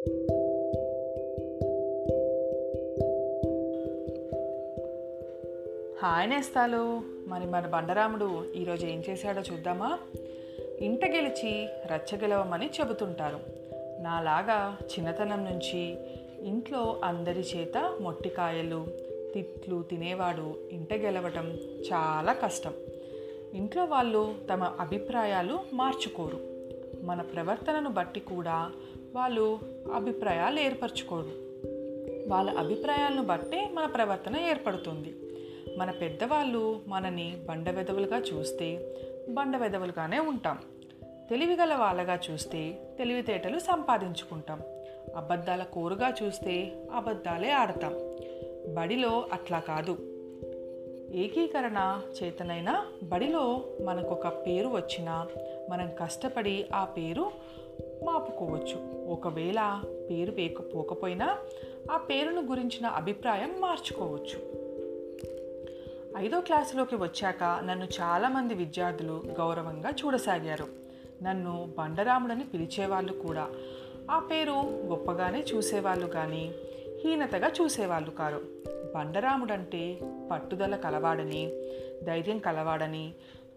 Hi నేస్తాలు. మరి మన బండరాముడు ఈరోజు ఏం చేశాడో చూద్దామా? ఇంట గెలిచి రచ్చ గెలవమని చెబుతుంటారు. నాలాగా చిన్నతనం నుంచి ఇంట్లో అందరి చేత మొట్టికాయలు తిట్లు తినేవాడు ఇంట గెలవటం చాలా కష్టం. ఇంట్లో వాళ్ళు తమ అభిప్రాయాలు మార్చుకోరు. మన ప్రవర్తనను బట్టి కూడా వాళ్ళు అభిప్రాయాలు ఏర్పరచుకోరు. వాళ్ళ అభిప్రాయాలను బట్టే మన ప్రవర్తన ఏర్పడుతుంది. మన పెద్దవాళ్ళు మనని బండవెదవులుగా చూస్తే బండవెదవులుగానే ఉంటాం. తెలివిగల వాళ్ళగా చూస్తే తెలివితేటలు సంపాదించుకుంటాం. అబద్ధాల కోరుగా చూస్తే అబద్ధాలే ఆడతాం. బడిలో అట్లా కాదు. ఏకీకరణ చేతనైనా బడిలో మనకొక పేరు వచ్చినా మనం కష్టపడి ఆ పేరు మాపుకోవచ్చు. ఒకవేళ పేరు పేకపోకపోయినా ఆ పేరును గురించిన అభిప్రాయం మార్చుకోవచ్చు. ఐదో క్లాసులోకి వచ్చాక నన్ను చాలామంది విద్యార్థులు గౌరవంగా చూడసాగారు. నన్ను బండరాముడని పిలిచేవాళ్ళు కూడా. ఆ పేరు గొప్పగానే చూసేవాళ్ళు కానీ హీనతగా చూసేవాళ్ళు కారు. బండరాముడంటే పట్టుదల కలవాడని ధైర్యం కలవాడని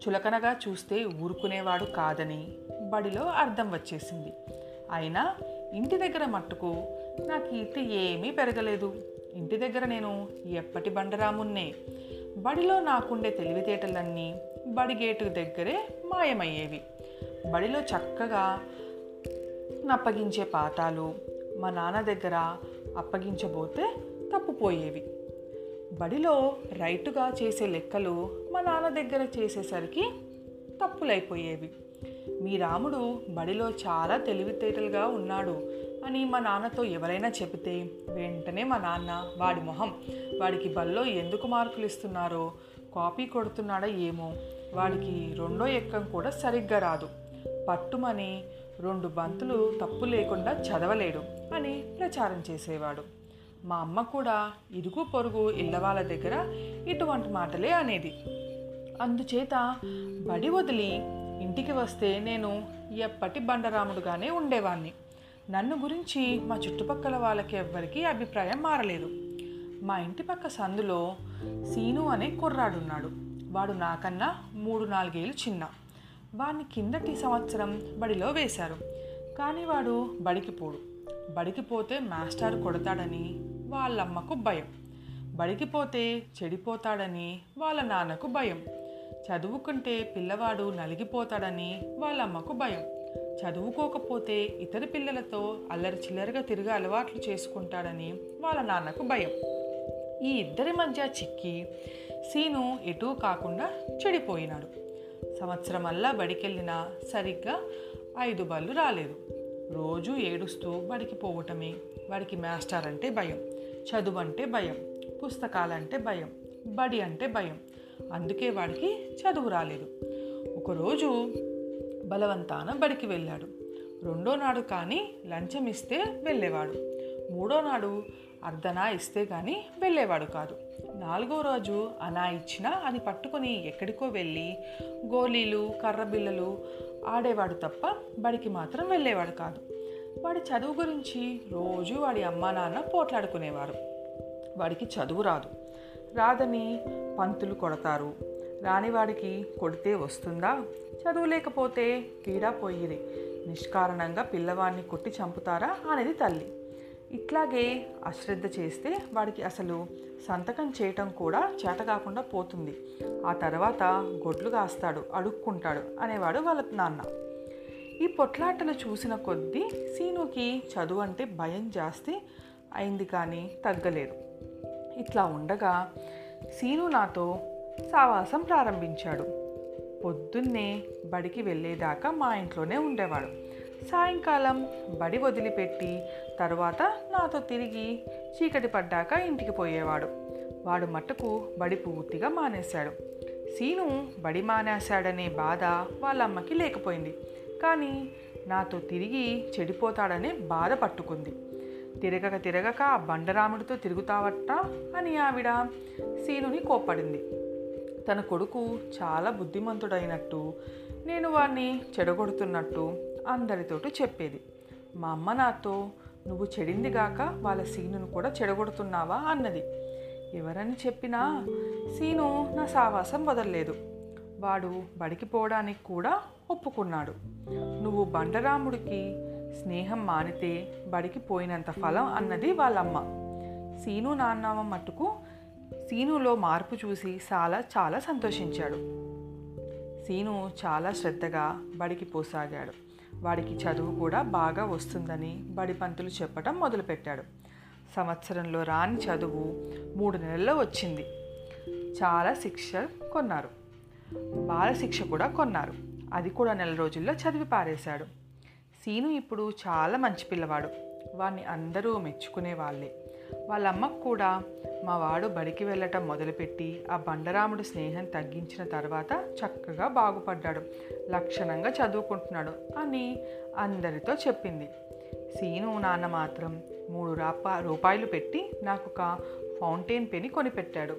చులకనగా చూస్తే ఊరుకునేవాడు కాదని బడిలో అర్థం వచ్చేసింది. అయినా ఇంటి దగ్గర మట్టుకు నా కీర్తి ఏమీ పెరగలేదు. ఇంటి దగ్గర నేను ఎప్పటి బండరామున్నే? బడిలో నాకుండే తెలివితేటలన్నీ బడి గేటు దగ్గరే మాయమయ్యేవి. బడిలో చక్కగా నప్పగించే పాఠాలు మా నాన్న దగ్గర అప్పగించబోతే తప్పుపోయేవి. బడిలో రైటుగా చేసే లెక్కలు మా నాన్న దగ్గర చేసేసరికి తప్పులైపోయేవి. మీ రాముడు బడిలో చాలా తెలివితేటలుగా ఉన్నాడు అని మా నాన్నతో ఎవరైనా చెబితే వెంటనే మా నాన్న వాడి మొహం వాడికి బల్లో ఎందుకు మార్కులు ఇస్తున్నారో కాపీ కొడుతున్నాడో ఏమో వాడికి రెండో ఎక్కం కూడా సరిగ్గా రాదు. పట్టుమని రెండు బంతులు తప్పు లేకుండా చదవలేడు అని ప్రచారం చేసేవాడు. మా అమ్మ కూడా ఇరుగు పొరుగు ఇళ్ళ వాళ్ళ దగ్గర ఇటువంటి మాటలే అనేది. అందుచేత బడి వదిలి ఇంటికి వస్తే నేను ఎప్పటి బండరాముడుగానే ఉండేవాణ్ణి. నన్ను గురించి మా చుట్టుపక్కల వాళ్ళకి ఎవ్వరికీ అభిప్రాయం మారలేదు. మా ఇంటి పక్క సందులో సీను అనే కుర్రాడున్నాడు. వాడు నాకన్నా మూడు నాలుగేళ్ళు చిన్న. వాడిని కిందటి సంవత్సరం బడిలో వేశారు. కానీ వాడు బడికి పోడు. బడికి పోతే మాస్టర్ కొడతాడని వాళ్ళమ్మకు భయం. బడికి పోతే చెడిపోతాడని వాళ్ళ నాన్నకు భయం. చదువుకుంటే పిల్లవాడు నలిగిపోతాడని వాళ్ళమ్మకు భయం. చదువుకోకపోతే ఇతర పిల్లలతో అల్లరి చిల్లరగా తిరిగి అలవాట్లు చేసుకుంటాడని వాళ్ళ నాన్నకు భయం. ఈ ఇద్దరి మధ్య చిక్కి సీను ఎటూ కాకుండా చెడిపోయినాడు. సంవత్సరమల్లా బడికెళ్ళినా సరిగ్గా ఐదు బళ్ళు రాలేదు. రోజు ఏడుస్తూ బడికి పోవటమే వాడికి మాస్టర్ అంటే భయం. చదువు అంటే భయం. పుస్తకాలంటే భయం. బడి అంటే భయం. అందుకే వాడికి చదువు రాలేదు. ఒకరోజు బలవంతాన బడికి వెళ్ళాడు. రెండో నాడు కానీ లంచం ఇస్తే వెళ్ళేవాడు. మూడో నాడు అర్ధనా ఇస్తే కానీ వెళ్ళేవాడు కాదు. నాలుగో రోజు అనా ఇచ్చినా అది పట్టుకొని ఎక్కడికో వెళ్ళి గోళీలు కర్రబిల్లలు ఆడేవాడు తప్ప బడికి మాత్రం వెళ్ళేవాడు కాదు. వాడి చదువు గురించి రోజు వాడి అమ్మా నాన్న పోట్లాడుకునేవారు. వాడికి చదువు రాదు. రాదని పంతులు కొడతారు. రానివాడికి కొడితే వస్తుందా? చదువు లేకపోతే పీడా పోయిరి నిష్కారణంగా పిల్లవాడిని కొట్టి చంపుతారా అనేది తల్లి. ఇట్లాగే అశ్రద్ధ చేస్తే వాడికి అసలు సంతకం చేయటం కూడా చేత కాకుండా పోతుంది. ఆ తర్వాత గొడ్లు కాస్తాడు అడుక్కుంటాడు అనేవాడు వాళ్ళ నాన్న. ఈ పొట్లాటలు చూసిన కొద్దీ సీనుకి చదువు అంటే భయం జాస్తి అయింది కానీ తగ్గలేదు. ఇట్లా ఉండగా సీను నాతో సావాసం ప్రారంభించాడు. పొద్దున్నే బడికి వెళ్ళేదాకా మా ఇంట్లోనే ఉండేవాడు. సాయంకాలం బడి వదిలిపెట్టి తర్వాత నాతో తిరిగి చీకటి పడ్డాక ఇంటికి పోయేవాడు. వాడు మట్టుకు బడి పూర్తిగా మానేశాడు. సీను బడి మానేశాడనే బాధ వాళ్ళ అమ్మకి లేకపోయింది. కానీ నాతో తిరిగి చెడిపోతాడనే బాధ పట్టుకుంది. తిరగక తిరగక ఆ బండరాముడితో తిరుగుతావట్ట అని ఆవిడ సీనుని కోప్పడింది. తన కొడుకు చాలా బుద్ధిమంతుడైనట్టు నేను వాడిని చెడగొడుతున్నట్టు అందరితోటి చెప్పేది. మా అమ్మ నాతో నువ్వు చెడిందిగాక వాళ్ళ సీనును కూడా చెడగొడుతున్నావా? అన్నది. ఎవరని చెప్పినా సీను నా సావాసం వదలలేదు. వాడు బడికి పోవడానికి కూడా ఒప్పుకున్నాడు. నువ్వు బండరాముడికి స్నేహం మానితే బడికి పోయినంత ఫలం అన్నది వాళ్ళమ్మ. సీను నాన్నమ్మ మట్టుకు సీనులో మార్పు చూసి చాలా చాలా సంతోషించాడు. సీను చాలా శ్రద్ధగా బడికి పోసాగాడు. వాడికి చదువు కూడా బాగా వస్తుందని బడి పంతులు చెప్పటం మొదలుపెట్టాడు. సంవత్సరంలో రాని చదువు మూడు నెలల్లో వచ్చింది. చాలా శిక్ష కొన్నారు. బాలశిక్ష కూడా కొన్నారు. అది కూడా నెల రోజుల్లో చదివి పారేశాడు. సీను ఇప్పుడు చాలా మంచి పిల్లవాడు. వాడిని అందరూ మెచ్చుకునే వాళ్ళే. వాళ్ళ అమ్మకు కూడా మా వాడు బడికి వెళ్ళటం మొదలుపెట్టి ఆ బండరాముడు స్నేహం తగ్గించిన తర్వాత చక్కగా బాగుపడ్డాడు. లక్షణంగా చదువుకుంటున్నాడు అని అందరితో చెప్పింది. సీను నాన్న మాత్రం మూడు రాపా రూపాయలు పెట్టి నాకు ఒక ఫౌంటైన్ పెని కొనిపెట్టాడు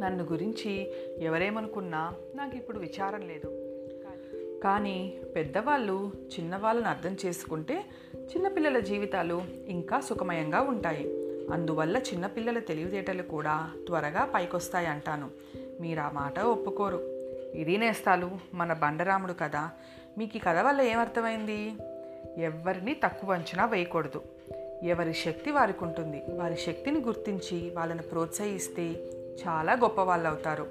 నన్ను గురించి ఎవరేమనుకున్నా నాకు ఇప్పుడు విచారం లేదు. కానీ పెద్దవాళ్ళు చిన్నవాళ్ళని అర్థం చేసుకుంటే చిన్నపిల్లల జీవితాలు ఇంకా సుఖమయంగా ఉంటాయి. అందువల్ల చిన్నపిల్లల తెలివితేటలు కూడా త్వరగా పైకొస్తాయి అంటాను. మీరు ఆ మాట ఒప్పుకోరు. ఇది నేస్తాలు మన బండరాముడు కథ మీకు ఈ కథ వల్ల ఏమర్థమైంది? ఎవరిని తక్కువ అంచనా వేయకూడదు. ఎవరి శక్తి వారికి ఉంటుంది వారి శక్తిని గుర్తించి వాళ్ళని ప్రోత్సహిస్తే చాలా గొప్ప వాళ్ళు అవుతారు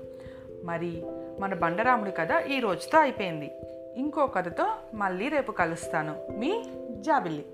మరి మన బండరాముడి కథ ఈ రోజుతో అయిపోయింది. ఇంకో కథతో మళ్ళీ రేపు కలుస్తాను. మీ జాబిల్లి.